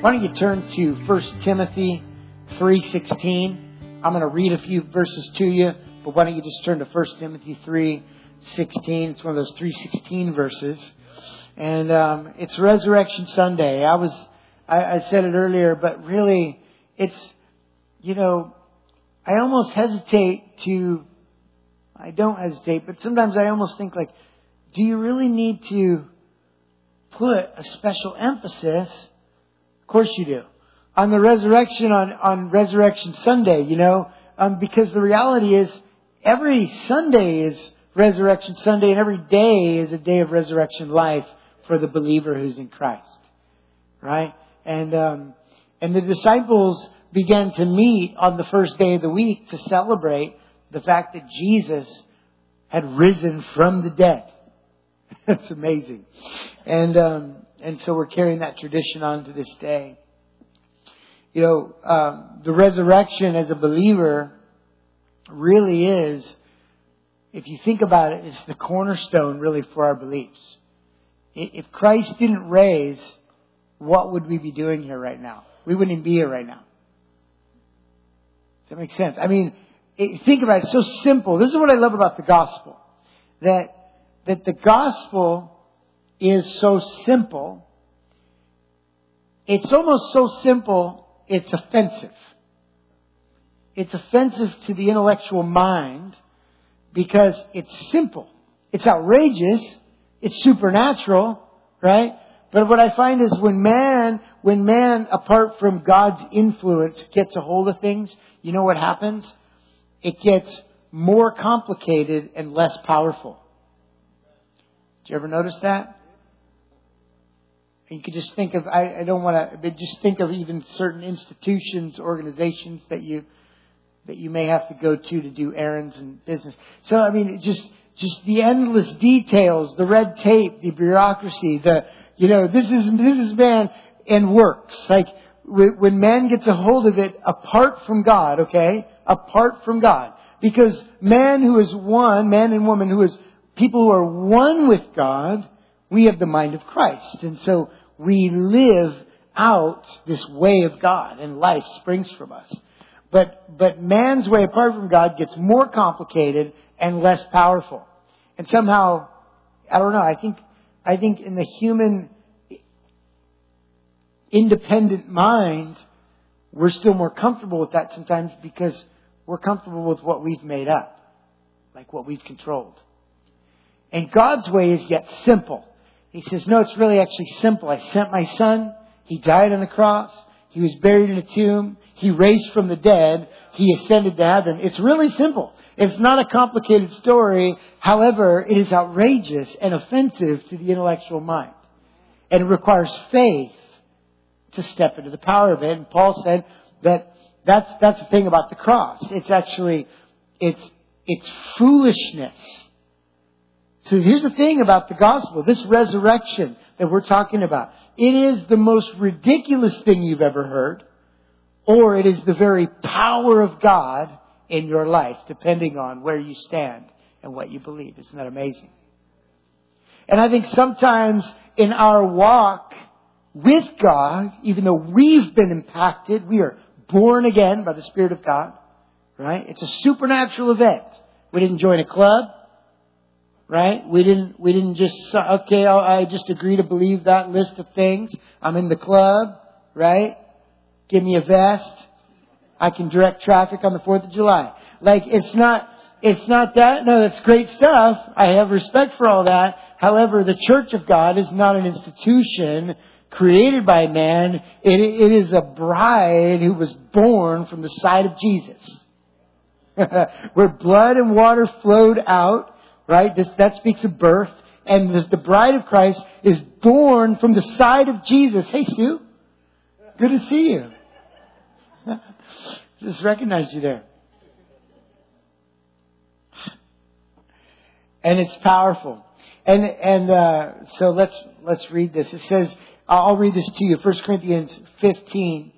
Why don't you turn to 1 Timothy 3.16. I'm going to read a few verses to you, but why don't you just turn to 1 Timothy 3.16. It's one of those 3.16 verses. And um, it's Resurrection Sunday. I was, I, I said it earlier, but really, it's, you know, I almost hesitate to, I don't hesitate, but sometimes I almost think like, do you really need to put a special emphasis? Course you do. On the resurrection, on, on Resurrection Sunday, you know, um, because the reality is every Sunday is Resurrection Sunday and every day is a day of resurrection life for the believer who's in Christ. Right? And, um, and the disciples began to meet on the first day of the week to celebrate the fact that Jesus had risen from the dead. That's amazing. And, um, and so we're carrying that tradition on to this day. You know, um, the resurrection as a believer really is, if you think about it, it's the cornerstone really for our beliefs. If Christ didn't raise, what would we be doing here right now? We wouldn't even be here right now. Does that make sense? I mean, think about it. It's so simple. This is what I love about the gospel. That, that the gospel is so simple. It's almost so simple, it's offensive. It's offensive to the intellectual mind because it's simple. It's outrageous. It's supernatural, right? But what I find is when man, when man, apart from God's influence, gets a hold of things, you know what happens? It gets more complicated and less powerful. Did you ever notice that? You could just think of, I, I don't want to, but just think of even certain institutions, organizations that you, that you may have to go to to do errands and business. So, I mean, just, just the endless details, the red tape, the bureaucracy, the, you know, this is, this is man and works. Like, when man gets a hold of it apart from God, okay? Apart from God. Because man who is one, man and woman who is people who are one with God, we have the mind of Christ. And so we live out this way of God and life springs from us. But, but man's way apart from God gets more complicated and less powerful. And somehow, I don't know, I think, I think in the human independent mind, we're still more comfortable with that sometimes because we're comfortable with what we've made up, like what we've controlled. And God's way is yet simple. He says, no, it's really actually simple. I sent my son. He died on the cross. He was buried in a tomb. He raised from the dead. He ascended to heaven. It's really simple. It's not a complicated story. However, it is outrageous and offensive to the intellectual mind. And it requires faith to step into the power of it. And Paul said that that's, that's the thing about the cross. It's actually, it's, it's foolishness. So here's the thing about the gospel, this resurrection that we're talking about. It is the most ridiculous thing you've ever heard, or it is the very power of God in your life, depending on where you stand and what you believe. Isn't that amazing? And I think sometimes in our walk, with God, even though we've been impacted, we are born again by the Spirit of God, right? It's a supernatural event. We didn't join a club, right? We didn't, we didn't just, okay, oh, I just agree to believe that list of things. I'm in the club, right? Give me a vest. I can direct traffic on the 4th of July. Like, it's not, it's not that. No, that's great stuff. I have respect for all that. However, the church of God is not an institution created by man. It, it is a bride who was born from the side of Jesus. Where blood and water flowed out, right? This, that speaks of birth. And the, the bride of Christ is born from the side of Jesus. Hey, Sue. Good to see you. Just recognized you there. And it's powerful. And, and, uh, so let's, let's read this. It says, I'll read this to you, 1 Corinthians 15.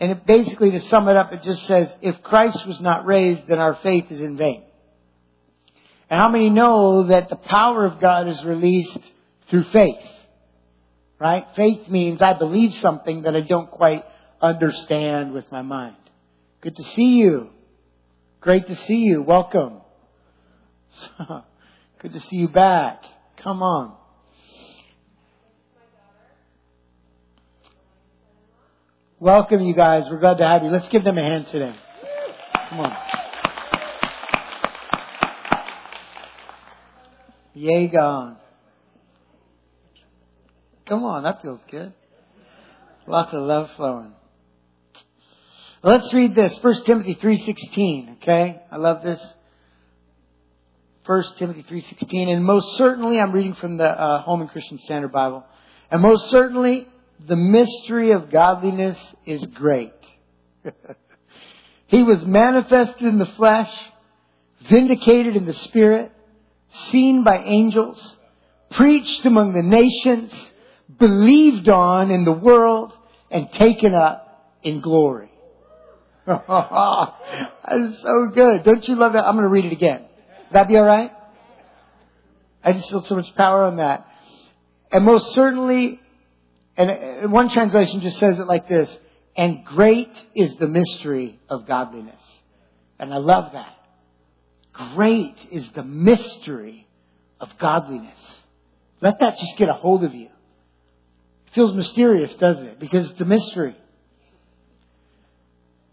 And it basically, to sum it up, it just says, if Christ was not raised, then our faith is in vain. And how many know that the power of God is released through faith? Right? Faith means I believe something that I don't quite understand with my mind. Good to see you. Great to see you. Welcome. Good to see you back. Come on. Welcome, you guys. We're glad to have you. Let's give them a hand today. Come on. Yay, gone. Come on, that feels good. Lots of love flowing. Let's read this. 1 Timothy 3.16, okay? I love this. 1 Timothy 3.16. And most certainly, I'm reading from the uh, Holman Christian Standard Bible. And most certainly, the mystery of godliness is great. he was manifested in the flesh, vindicated in the spirit, seen by angels, preached among the nations, believed on in the world, and taken up in glory. That's so good. Don't you love that? I'm going to read it again. That be all right? I just feel so much power on that. And most certainly, and one translation just says it like this, and great is the mystery of godliness. And I love that. Great is the mystery of godliness. Let that just get a hold of you. It feels mysterious, doesn't it? Because it's a mystery.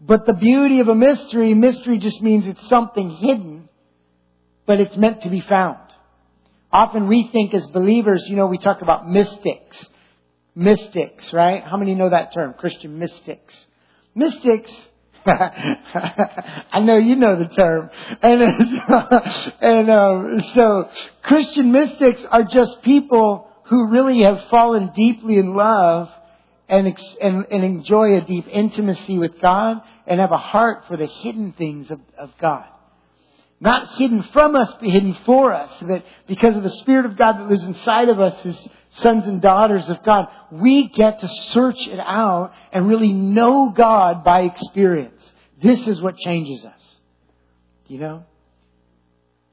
But the beauty of a mystery, mystery just means it's something hidden, but it's meant to be found. Often we think as believers, you know, we talk about mystics. Mystics, right? How many know that term? Christian mystics. Mystics, I know you know the term. And, and um, so Christian mystics are just people who really have fallen deeply in love and, and, and enjoy a deep intimacy with God and have a heart for the hidden things of, of God. Not hidden from us, but hidden for us. That because of the Spirit of God that lives inside of us as sons and daughters of God, we get to search it out and really know God by experience. This is what changes us. You know?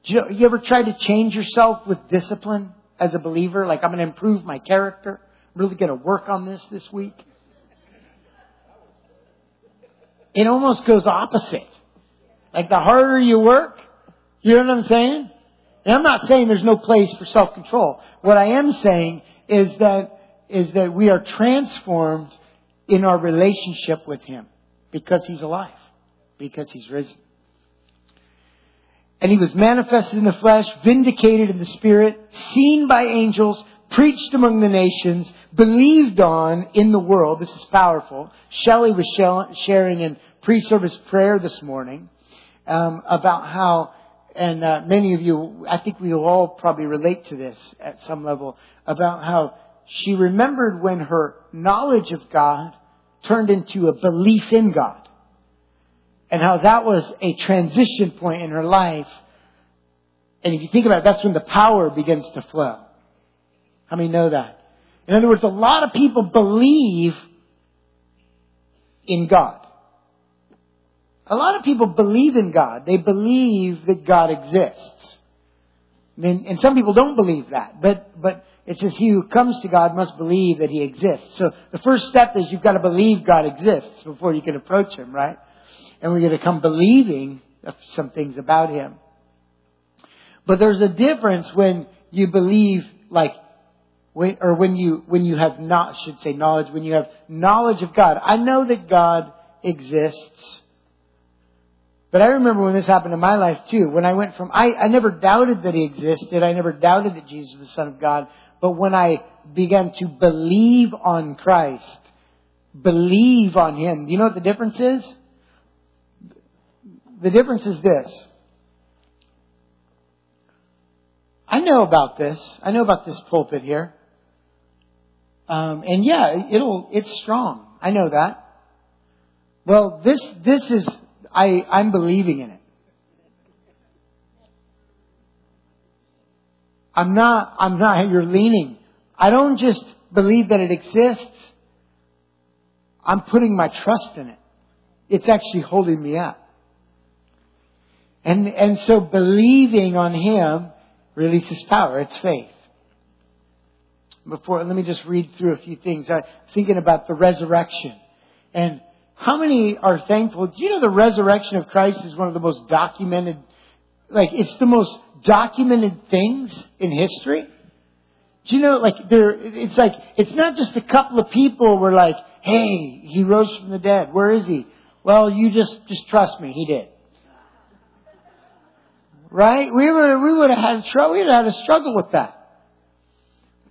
You, you ever try to change yourself with discipline as a believer? Like, I'm going to improve my character I'm really going to work on this this week? It almost goes opposite. Like the harder you work, you know what I'm saying? And I'm not saying there's no place for self-control. What I am saying is that, is that we are transformed in our relationship with Him because He's alive, because He's risen. And He was manifested in the flesh, vindicated in the Spirit, seen by angels, preached among the nations, believed on in the world. This is powerful. Shelley was sharing in pre-service prayer this morning um, about how, and uh, many of you, I think we all probably relate to this at some level, about how she remembered when her knowledge of God turned into a belief in God. And how that was a transition point in her life. And if you think about it, that's when the power begins to flow. How many know that? In other words, a lot of people believe in God. A lot of people believe in God. They believe that God exists. Mean, and some people don't believe that, but, but it says he who comes to God must believe that he exists. So the first step is you've got to believe God exists before you can approach him, right? And we're going to come believing some things about him. But there's a difference when you believe like or when you, when you have not, should say knowledge, when you have knowledge of God. I know that God exists. But I remember when this happened in my life too. When I went from, I, I never doubted that He existed. I never doubted that Jesus was the Son of God. But when I began to believe on Christ, believe on Him, do you know what the difference is? The difference is this. I know about this. I know about this pulpit here. Um, and yeah, it'll, it's strong. I know that. Well, this, this is, I, I'm believing in it. I'm not, I'm not, you're leaning. I don't just believe that it exists. I'm putting my trust in it. It's actually holding me up. And, and so believing on Him releases power. It's faith. before, let me just read through a few things. I'm thinking about the resurrection. And how many are thankful? Do you know the resurrection of Christ is one of the most documented, like, it's the most documented things in history? Do you know, like, there, it's like, it's not just a couple of people were like, hey, he rose from the dead. Where is he? Well, you just, just trust me, he did. Right? We were, we would have had we would have had a struggle with that.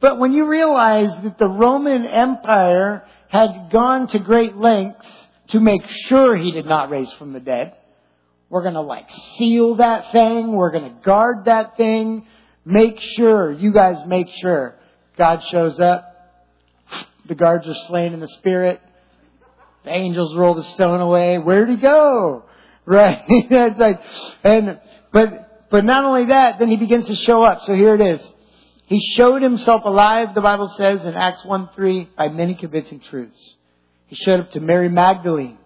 But when you realize that the Roman Empire had gone to great lengths to make sure he did not raise from the dead, we're gonna like seal that thing, we're gonna guard that thing, make sure, you guys make sure God shows up, the guards are slain in the spirit, the angels roll the stone away, where'd he go? Right? it's like, and, but, but not only that, then he begins to show up. So here it is. He showed himself alive, the Bible says in Acts 1 3, by many convincing truths. He showed up to Mary Magdalene.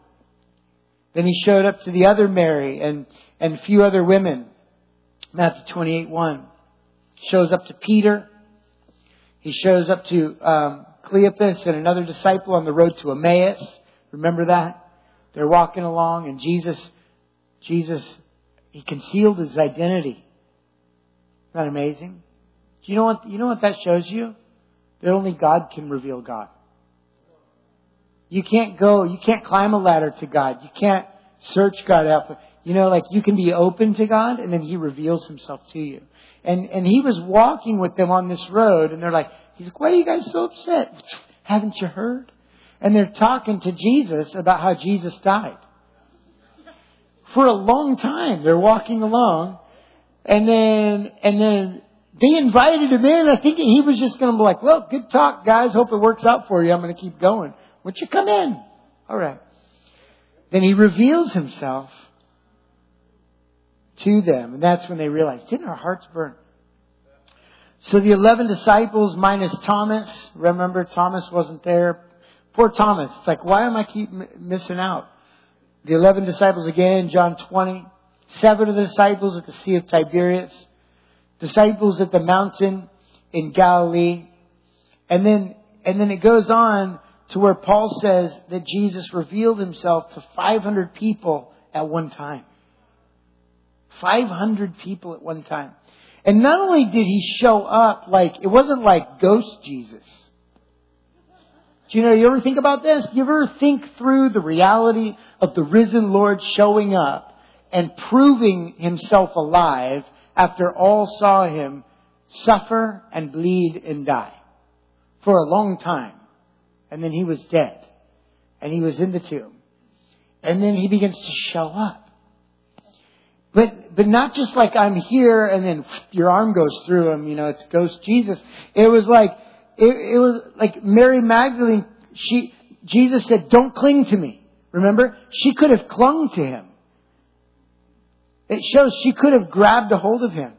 Then he showed up to the other Mary and, and a few other women. Matthew 28 1. Shows up to Peter. He shows up to um, Cleopas and another disciple on the road to Emmaus. Remember that? They're walking along and Jesus, Jesus, he concealed his identity. Isn't that amazing? Do you know what, you know what that shows you? That only God can reveal God. You can't go, you can't climb a ladder to God. You can't search God out. You know, like you can be open to God and then He reveals Himself to you. And, and He was walking with them on this road and they're like, He's like, why are you guys so upset? Haven't you heard? And they're talking to Jesus about how Jesus died. For a long time, they're walking along and then, and then they invited him in. I think he was just going to be like, well, good talk, guys. Hope it works out for you. I'm going to keep going. Won't you come in? All right. Then he reveals himself to them. And that's when they realize, didn't our hearts burn? So the 11 disciples minus Thomas, remember Thomas wasn't there. Poor Thomas. It's like, why am I keep missing out? The 11 disciples again, John 20. Seven of the disciples at the Sea of Tiberias disciples at the mountain in Galilee. And then, and then it goes on to where Paul says that Jesus revealed himself to 500 people at one time. 500 people at one time. And not only did he show up like, it wasn't like ghost Jesus. Do you know, you ever think about this? You ever think through the reality of the risen Lord showing up and proving himself alive after all saw him suffer and bleed and die for a long time. And then he was dead. And he was in the tomb. And then he begins to show up. But, but not just like I'm here and then your arm goes through him, you know, it's ghost Jesus. It was like, it, it was like Mary Magdalene, she, Jesus said, don't cling to me. Remember? She could have clung to him. It shows she could have grabbed a hold of him.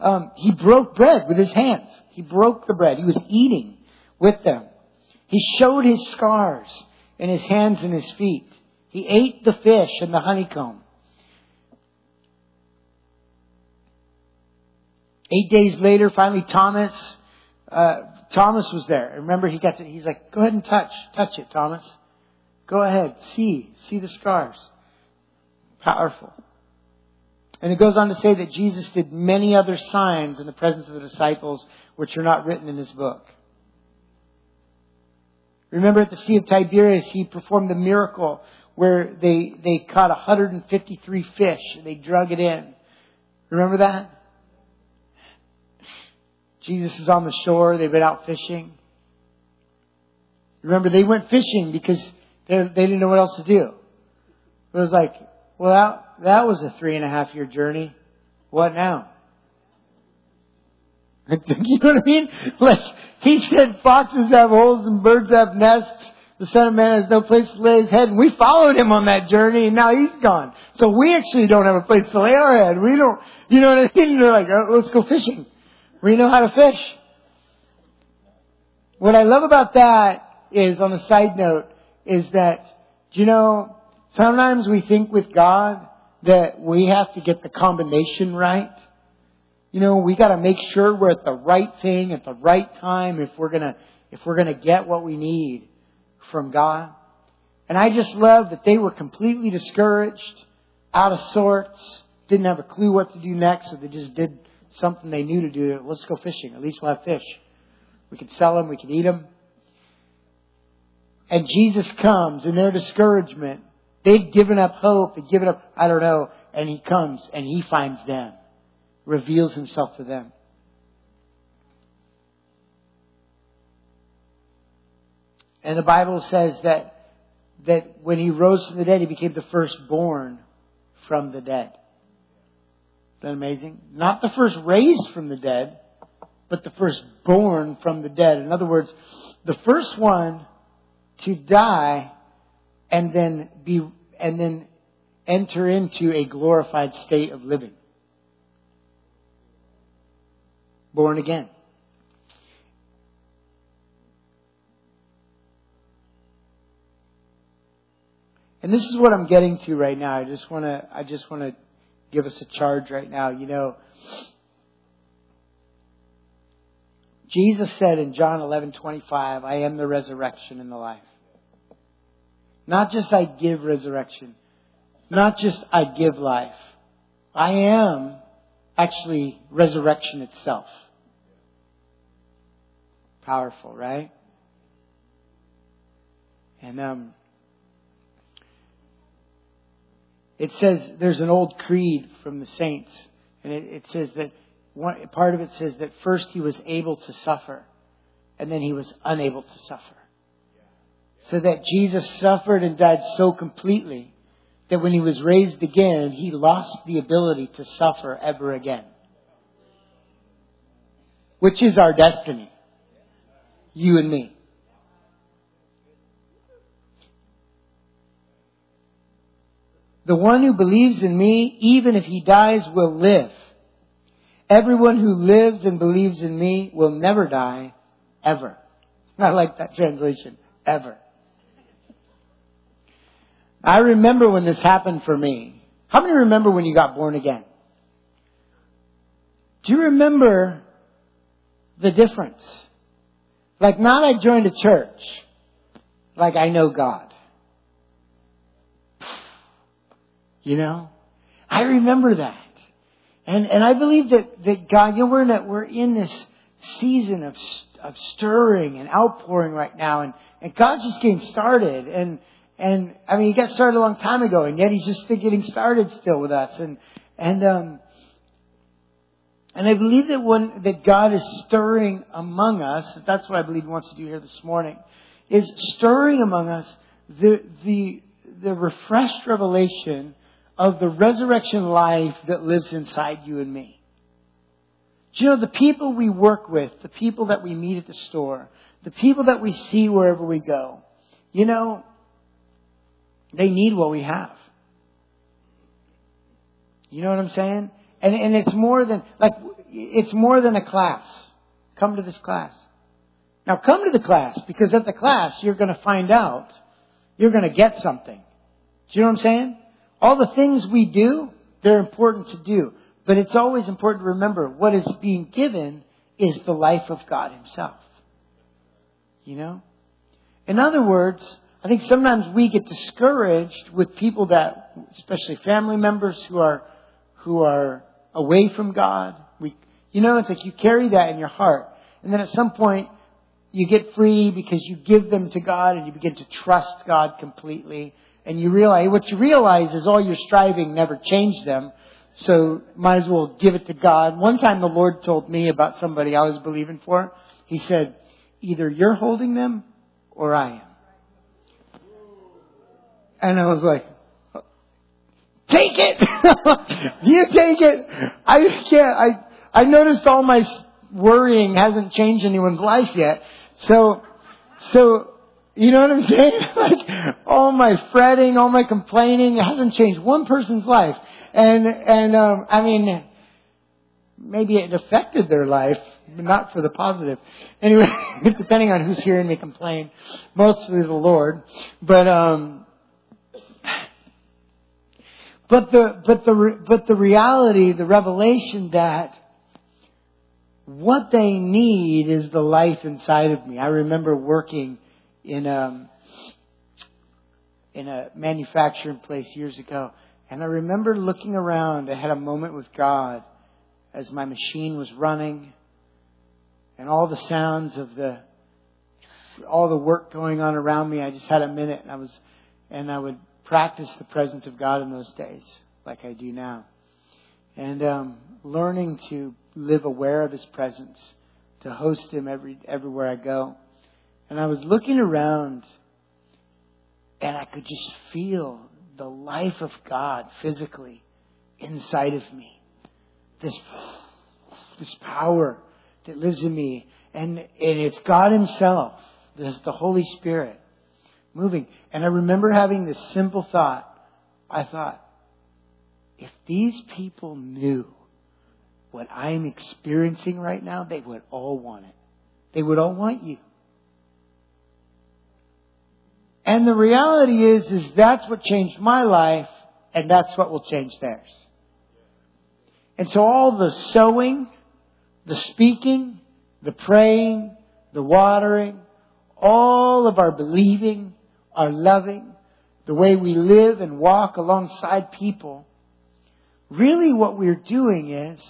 Um, he broke bread with his hands. He broke the bread. He was eating with them. He showed his scars in his hands and his feet. He ate the fish and the honeycomb. Eight days later, finally Thomas, uh, Thomas was there. Remember, he got to, he's like, go ahead and touch, touch it, Thomas. Go ahead, see, see the scars. Powerful. And it goes on to say that Jesus did many other signs in the presence of the disciples, which are not written in this book. Remember at the Sea of Tiberias, he performed the miracle where they, they caught 153 fish and they drug it in. Remember that? Jesus is on the shore. They've been out fishing. Remember, they went fishing because they didn't know what else to do. It was like, well, that, that was a three and a half year journey. What now? you know what I mean? Like, he said foxes have holes and birds have nests. The Son of Man has no place to lay his head. And we followed him on that journey and now he's gone. So we actually don't have a place to lay our head. We don't, you know what I mean? They're like, oh, let's go fishing. We know how to fish. What I love about that is, on a side note, is that, you know, sometimes we think with God that we have to get the combination right. You know, we gotta make sure we're at the right thing at the right time if we're gonna, if we're gonna get what we need from God. And I just love that they were completely discouraged, out of sorts, didn't have a clue what to do next, so they just did something they knew to do. Let's go fishing. At least we'll have fish. We could sell them, we could eat them. And Jesus comes in their discouragement. They'd given up hope, they'd given up, I don't know, and he comes and he finds them, reveals himself to them. And the Bible says that that when he rose from the dead, he became the firstborn from the dead. Isn't that amazing? Not the first raised from the dead, but the firstborn from the dead. In other words, the first one to die and then be, and then enter into a glorified state of living. Born again. And this is what I'm getting to right now. I just want to, I just want to give us a charge right now. You know, Jesus said in John 11:25, "I am the resurrection and the life." Not just I give resurrection, not just I give life. I am actually resurrection itself. Powerful, right? And um, it says there's an old creed from the saints, and it, it says that one, part of it says that first he was able to suffer, and then he was unable to suffer. So that Jesus suffered and died so completely that when he was raised again, he lost the ability to suffer ever again. Which is our destiny. You and me. The one who believes in me, even if he dies, will live. Everyone who lives and believes in me will never die, ever. I like that translation, ever. I remember when this happened for me. How many remember when you got born again? Do you remember the difference? Like not I joined a church, like I know God. You know? I remember that. And, and I believe that, that God, you know, we're in, a, we're in this season of, of stirring and outpouring right now, and, and God's just getting started. And, and, I mean, He got started a long time ago, and yet He's just getting started still with us. And, and, um, and I believe that when, that God is stirring among us, that's what I believe He wants to do here this morning, is stirring among us the, the, the refreshed revelation of the resurrection life that lives inside you and me. Do you know the people we work with, the people that we meet at the store, the people that we see wherever we go, you know, they need what we have. You know what I'm saying? And, and it's more than, like, it's more than a class. Come to this class. Now come to the class because at the class you're going to find out, you're going to get something. Do you know what I'm saying? All the things we do, they're important to do. But it's always important to remember what is being given is the life of God Himself. You know? In other words, I think sometimes we get discouraged with people that, especially family members who are, who are away from God. We, you know, it's like you carry that in your heart. And then at some point, you get free because you give them to God and you begin to trust God completely and you realize, what you realize is all your striving never changed them. So might as well give it to God. One time the Lord told me about somebody I was believing for. He said, either you're holding them or I am. And I was like, take it! you take it! I just can't, I, I noticed all my worrying hasn't changed anyone's life yet. So, so you know what I'm saying? like all my fretting, all my complaining, it hasn't changed one person's life. And and um, I mean, maybe it affected their life, but not for the positive. Anyway, depending on who's hearing me complain, mostly the Lord. But um, but the but the but the reality, the revelation that what they need is the life inside of me. I remember working in a, um, in a manufacturing place years ago, and I remember looking around. I had a moment with God as my machine was running, and all the sounds of the all the work going on around me. I just had a minute, and I was, and I would practice the presence of God in those days, like I do now, and um, learning to live aware of His presence, to host Him every everywhere I go. And I was looking around, and I could just feel the life of God physically inside of me. This this power that lives in me, and and it's God Himself, this the Holy Spirit moving. And I remember having this simple thought. I thought, if these people knew what I'm experiencing right now, they would all want it. They would all want you. And the reality is, is that's what changed my life, and that's what will change theirs. And so all the sowing, the speaking, the praying, the watering, all of our believing, our loving, the way we live and walk alongside people, really what we're doing is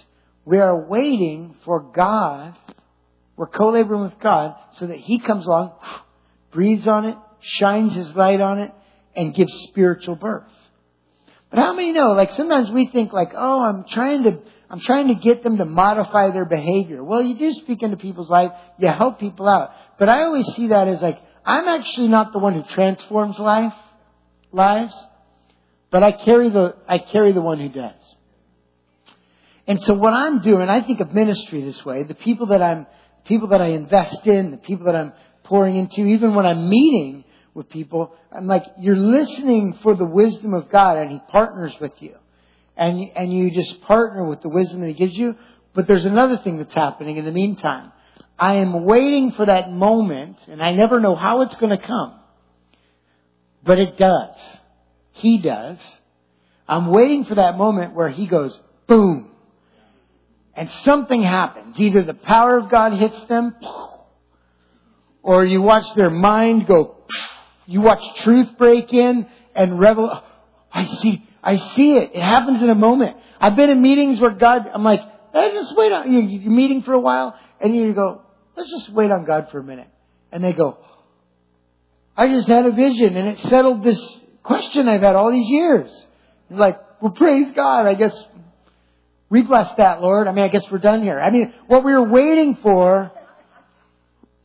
we are waiting for God. We're co-laboring with God so that He comes along, breathes on it, shines His light on it, and gives spiritual birth. But how many know, like sometimes we think like, oh, I'm trying to, I'm trying to get them to modify their behavior. Well, you do speak into people's life, you help people out. But I always see that as like, I'm actually not the one who transforms life, lives, but I carry the, I carry the one who does. And so what I'm doing, I think of ministry this way. The people that I'm, people that I invest in, the people that I'm pouring into, even when I'm meeting with people, I'm like, you're listening for the wisdom of God and He partners with you. And, and you just partner with the wisdom that He gives you. But there's another thing that's happening in the meantime. I am waiting for that moment and I never know how it's going to come. But it does. He does. I'm waiting for that moment where He goes, boom and something happens. Either the power of God hits them, or you watch their mind go, you watch truth break in and revel. I see, I see it. It happens in a moment. I've been in meetings where God, I'm like, hey, just wait on, you. you're meeting for a while, and you go, let's just wait on God for a minute. And they go, I just had a vision and it settled this question I've had all these years. Like, well, praise God. I guess we bless that, Lord. I mean, I guess we're done here. I mean, what we were waiting for,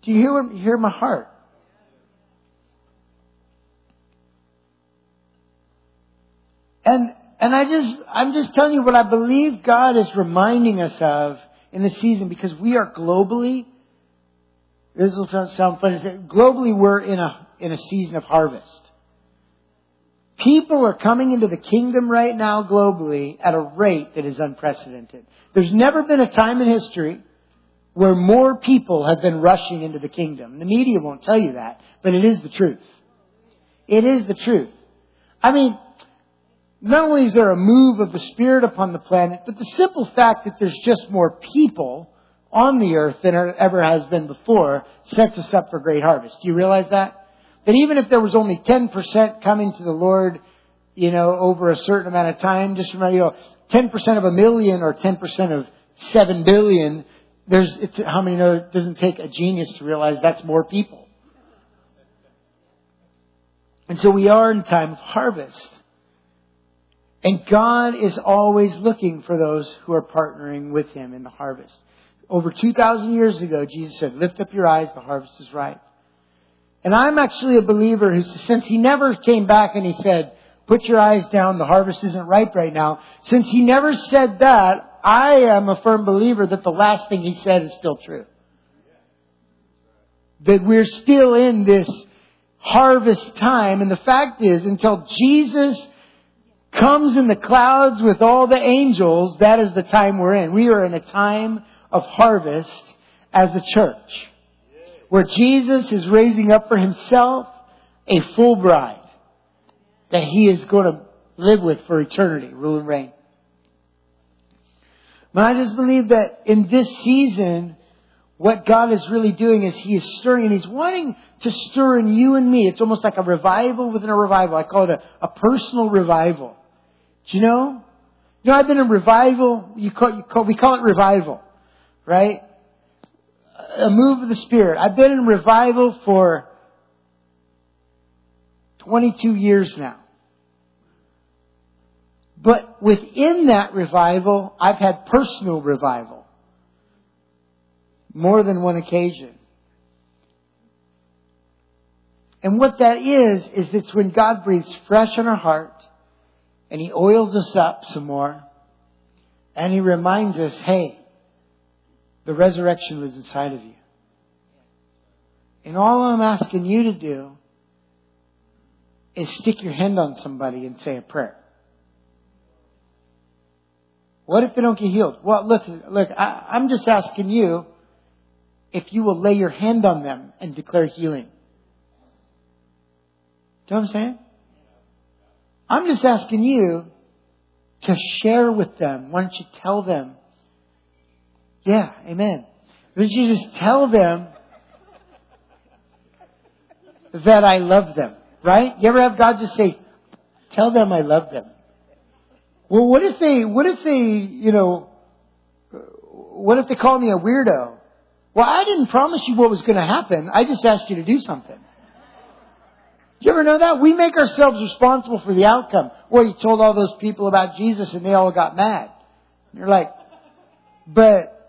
do you hear, hear my heart? And, and I just, I'm just telling you what I believe God is reminding us of in the season because we are globally, this will sound funny, globally we're in a, in a season of harvest. People are coming into the kingdom right now globally at a rate that is unprecedented. There's never been a time in history where more people have been rushing into the kingdom. The media won't tell you that, but it is the truth. It is the truth. I mean, not only is there a move of the Spirit upon the planet, but the simple fact that there's just more people on the earth than ever has been before sets us up for great harvest. Do you realize that? That even if there was only 10% coming to the Lord, you know, over a certain amount of time, just remember, you know, 10% of a million or 10% of 7 billion, there's, how many know it doesn't take a genius to realize that's more people. And so we are in time of harvest. And God is always looking for those who are partnering with Him in the harvest. Over 2,000 years ago, Jesus said, lift up your eyes, the harvest is ripe. And I'm actually a believer who, since he never came back and he said, put your eyes down, the harvest isn't ripe right now, since he never said that, I am a firm believer that the last thing he said is still true. That we're still in this harvest time, and the fact is, until Jesus comes in the clouds with all the angels, that is the time we're in. We are in a time of harvest as a church where Jesus is raising up for himself a full bride that he is going to live with for eternity, rule and reign. But I just believe that in this season, what God is really doing is He is stirring and He's wanting to stir in you and me. It's almost like a revival within a revival. I call it a, a personal revival. Do you know? You know, I've been in revival. You call, you call, we call it revival, right? A move of the Spirit. I've been in revival for 22 years now. But within that revival, I've had personal revival. More than one occasion. And what that is, is it's when God breathes fresh on our heart and He oils us up some more and He reminds us, hey, the resurrection lives inside of you. And all I'm asking you to do is stick your hand on somebody and say a prayer. What if they don't get healed? Well, look, look, I, I'm just asking you if you will lay your hand on them and declare healing. Do you know what I'm saying? I'm just asking you to share with them. Why don't you tell them? Yeah, amen. Don't you just tell them that I love them? Right? You ever have God just say, tell them I love them? Well, what if they, what if they, you know, what if they call me a weirdo? Well, I didn't promise you what was going to happen. I just asked you to do something. You ever know that? We make ourselves responsible for the outcome. Well, you told all those people about Jesus and they all got mad. You're like, but,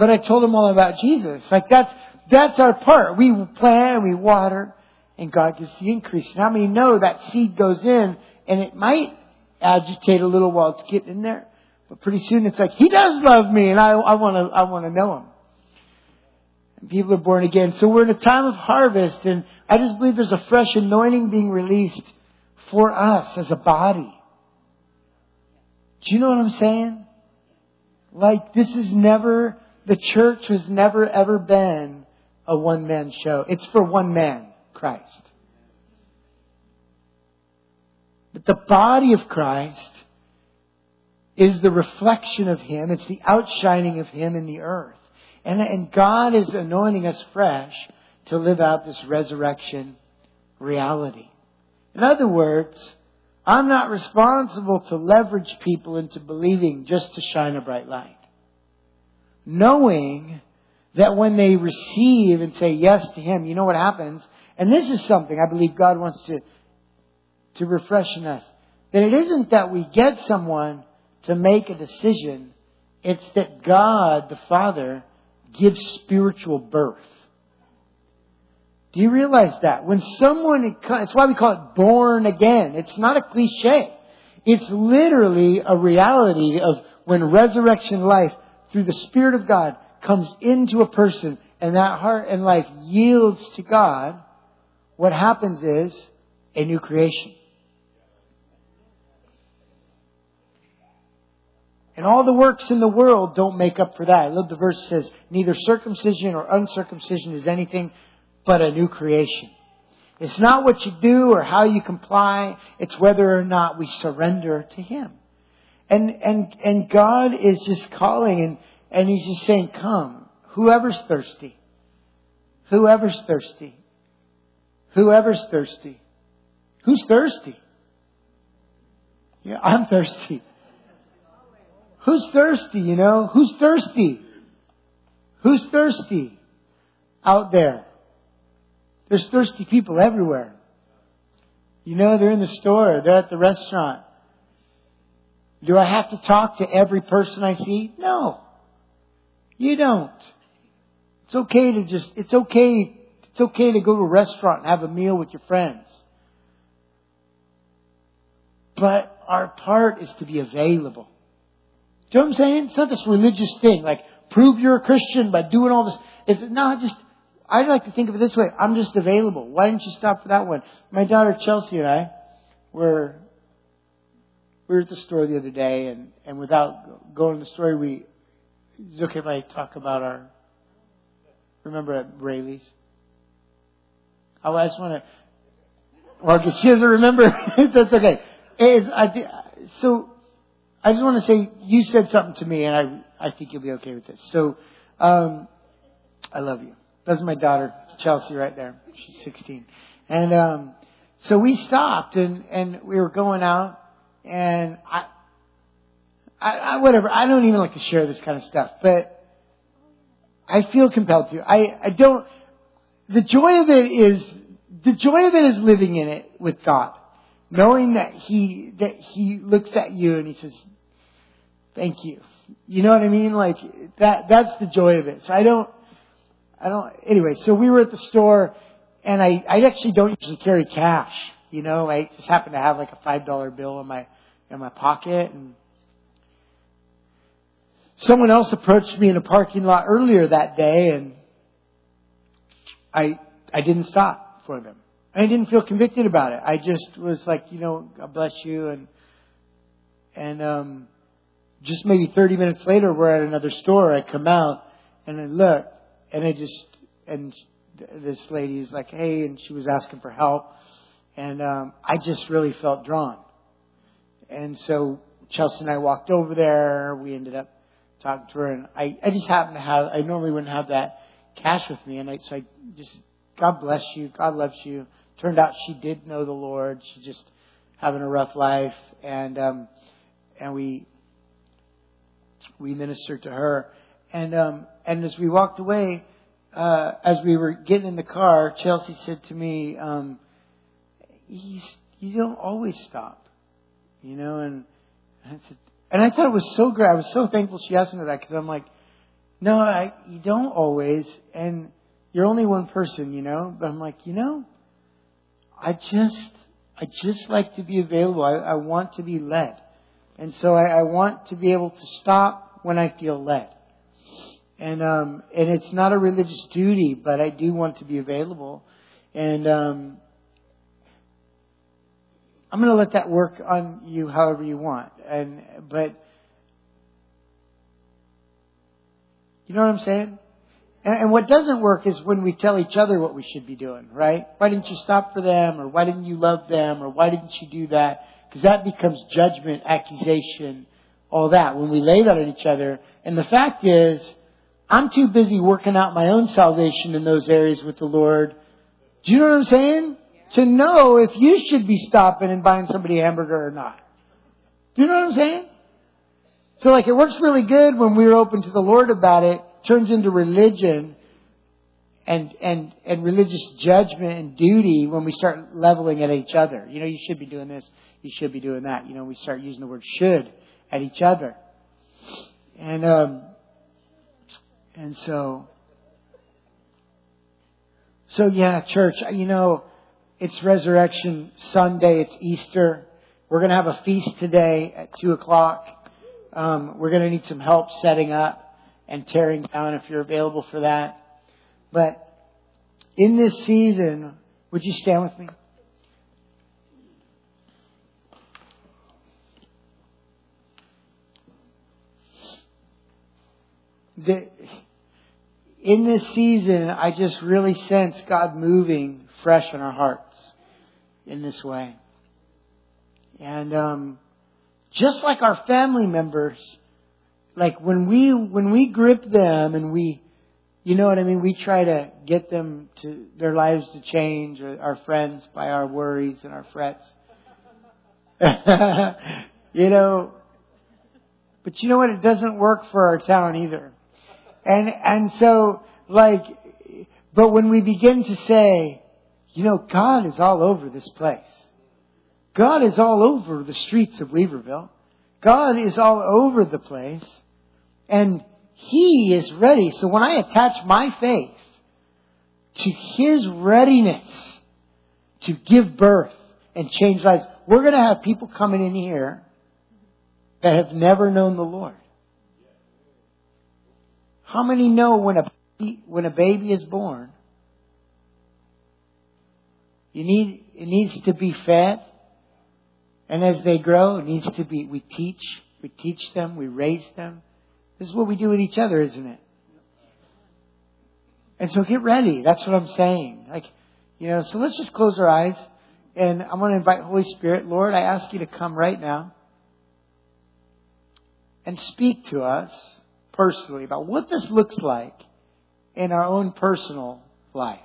but I told them all about Jesus. Like that's, that's our part. We plant, we water, and God gives the increase. And how many know that seed goes in and it might agitate a little while it's getting in there, but pretty soon it's like, He does love me and I, I wanna, I wanna know Him. And people are born again. So we're in a time of harvest and I just believe there's a fresh anointing being released for us as a body. Do you know what I'm saying? Like this is never, the church has never ever been a one man show. It's for one man. Christ. But the body of Christ is the reflection of Him. It's the outshining of Him in the earth. And, and God is anointing us fresh to live out this resurrection reality. In other words, I'm not responsible to leverage people into believing just to shine a bright light. Knowing that when they receive and say yes to Him, you know what happens? And this is something I believe God wants to, to refresh in us. That it isn't that we get someone to make a decision. It's that God, the Father, gives spiritual birth. Do you realize that? When someone, it's why we call it born again. It's not a cliche. It's literally a reality of when resurrection life through the Spirit of God comes into a person and that heart and life yields to God, what happens is a new creation. And all the works in the world don't make up for that. I love the verse says, neither circumcision or uncircumcision is anything but a new creation. It's not what you do or how you comply. It's whether or not we surrender to Him. And, and, and God is just calling and, and He's just saying, come. Whoever's thirsty. Whoever's thirsty. Whoever's thirsty. Who's thirsty? Yeah, I'm thirsty. Who's thirsty, you know? Who's thirsty? Who's thirsty out there? There's thirsty people everywhere. You know, they're in the store, they're at the restaurant. Do I have to talk to every person I see? No. You don't. It's okay to just, it's okay it's okay to go to a restaurant and have a meal with your friends. But our part is to be available. Do you know what I'm saying? It's not this religious thing, like prove you're a Christian by doing all this. It's not just, I like to think of it this way. I'm just available. Why didn't you stop for that one? My daughter Chelsea and I were, we were at the store the other day and, and without going to the story, we, it's okay if I talk about our, remember at Raley's? Oh, I just want to. Well, she doesn't remember. That's okay. I, so I just want to say you said something to me, and I I think you'll be okay with this. So, um, I love you. That's my daughter Chelsea right there. She's 16, and um, so we stopped and and we were going out, and I, I, I whatever. I don't even like to share this kind of stuff, but I feel compelled to. I I don't. The joy of it is the joy of it is living in it with God knowing that he that he looks at you and he says, "Thank you." You know what I mean? Like that. That's the joy of it. So I don't. I don't. Anyway, so we were at the store, and I I actually don't usually carry cash. You know, I just happened to have like a five dollar bill in my in my pocket, and someone else approached me in a parking lot earlier that day, and I I didn't stop for them. I didn't feel convicted about it. I just was like, you know, God bless you, and and um, just maybe 30 minutes later, we're at another store. I come out and I look, and I just and this lady is like, hey, and she was asking for help, and um, I just really felt drawn, and so Chelsea and I walked over there. We ended up talking to her, and I I just happened to have I normally wouldn't have that cash with me, and I so I just God bless you, God loves you. Turned out she did know the Lord. She's just having a rough life, and um, and we we ministered to her, and um, and as we walked away, uh, as we were getting in the car, Chelsea said to me, um, "You you don't always stop, you know," and I said, and I thought it was so great. I was so thankful she asked me that because I'm like, no, I, you don't always, and you're only one person, you know. But I'm like, you know, I just, I just like to be available. I, I want to be led. And so I, I, want to be able to stop when I feel led. And, um, and it's not a religious duty, but I do want to be available. And, um, I'm going to let that work on you however you want. And, but, you know what I'm saying? And, and what doesn't work is when we tell each other what we should be doing, right? Why didn't you stop for them? Or why didn't you love them? Or why didn't you do that? Because that becomes judgment, accusation, all that when we lay that on each other. And the fact is, I'm too busy working out my own salvation in those areas with the Lord. Do you know what I'm saying? To know if you should be stopping and buying somebody a hamburger or not. Do you know what I'm saying? So like it works really good when we're open to the Lord about it turns into religion and, and, and religious judgment and duty when we start leveling at each other. You know, you should be doing this, you should be doing that. You know, we start using the word should at each other. And, um, and so, so yeah, church, you know, it's Resurrection Sunday, it's Easter. We're going to have a feast today at 2 o'clock. Um, we're going to need some help setting up and tearing down if you're available for that. But in this season, would you stand with me? The, in this season, I just really sense God moving fresh in our hearts in this way. And um, just like our family members, like when we when we grip them and we you know what I mean? We try to get them to their lives to change or our friends by our worries and our frets. you know, but you know what? It doesn't work for our town either. And, and so, like, but when we begin to say, you know, God is all over this place. God is all over the streets of Weaverville. God is all over the place. And He is ready. So when I attach my faith to His readiness to give birth and change lives, we're going to have people coming in here that have never known the Lord. How many know when a when a baby is born, you need it needs to be fed, and as they grow, it needs to be. We teach, we teach them, we raise them, this is what we do with each other, isn't it? And so get ready. That's what I'm saying. Like, you know, so let's just close our eyes. And I'm going to invite Holy Spirit. Lord, I ask you to come right now. and speak to us personally about what this looks like in our own personal life.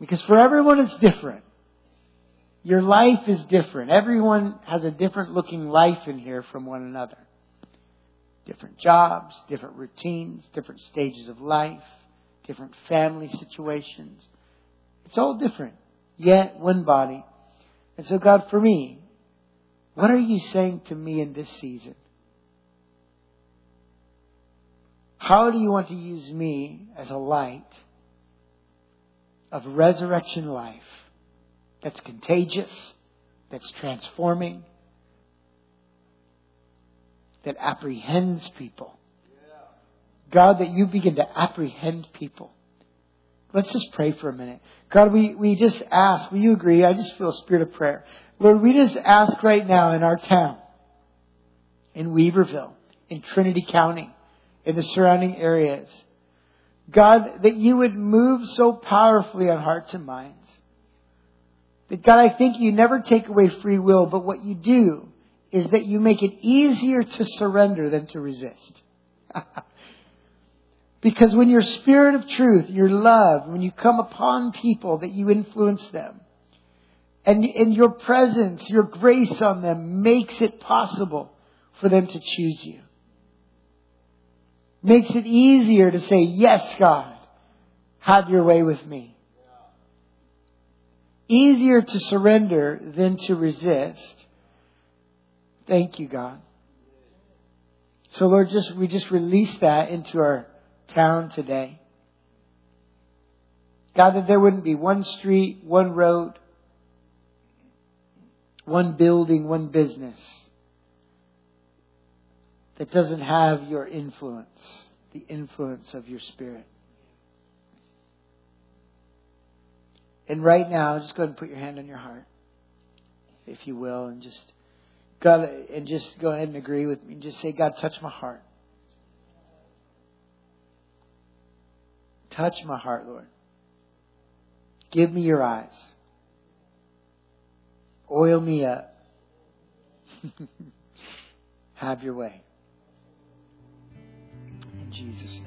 Because for everyone it's different. Your life is different. Everyone has a different looking life in here from one another. Different jobs, different routines, different stages of life, different family situations. It's all different, yet one body. And so, God, for me, what are you saying to me in this season? How do you want to use me as a light of resurrection life that's contagious, that's transforming, that apprehends people? God, that you begin to apprehend people. Let's just pray for a minute. God, we, we just ask, will you agree? I just feel a spirit of prayer. Lord, we just ask right now in our town, in Weaverville, in Trinity County, in the surrounding areas, God, that you would move so powerfully on hearts and minds. That God, I think you never take away free will, but what you do is that you make it easier to surrender than to resist. because when your spirit of truth, your love, when you come upon people, that you influence them. And, and your presence, your grace on them makes it possible for them to choose you makes it easier to say, Yes, God, have your way with me. Easier to surrender than to resist. Thank you, God. So Lord, just, we just release that into our town today. God, that there wouldn't be one street, one road, one building, one business that doesn't have your influence, the influence of your Spirit. And right now, just go ahead and put your hand on your heart, if you will, and just God, and just go ahead and agree with me. And just say, God, touch my heart. Touch my heart, Lord. Give me your eyes. Oil me up. Have your way. Jesus'.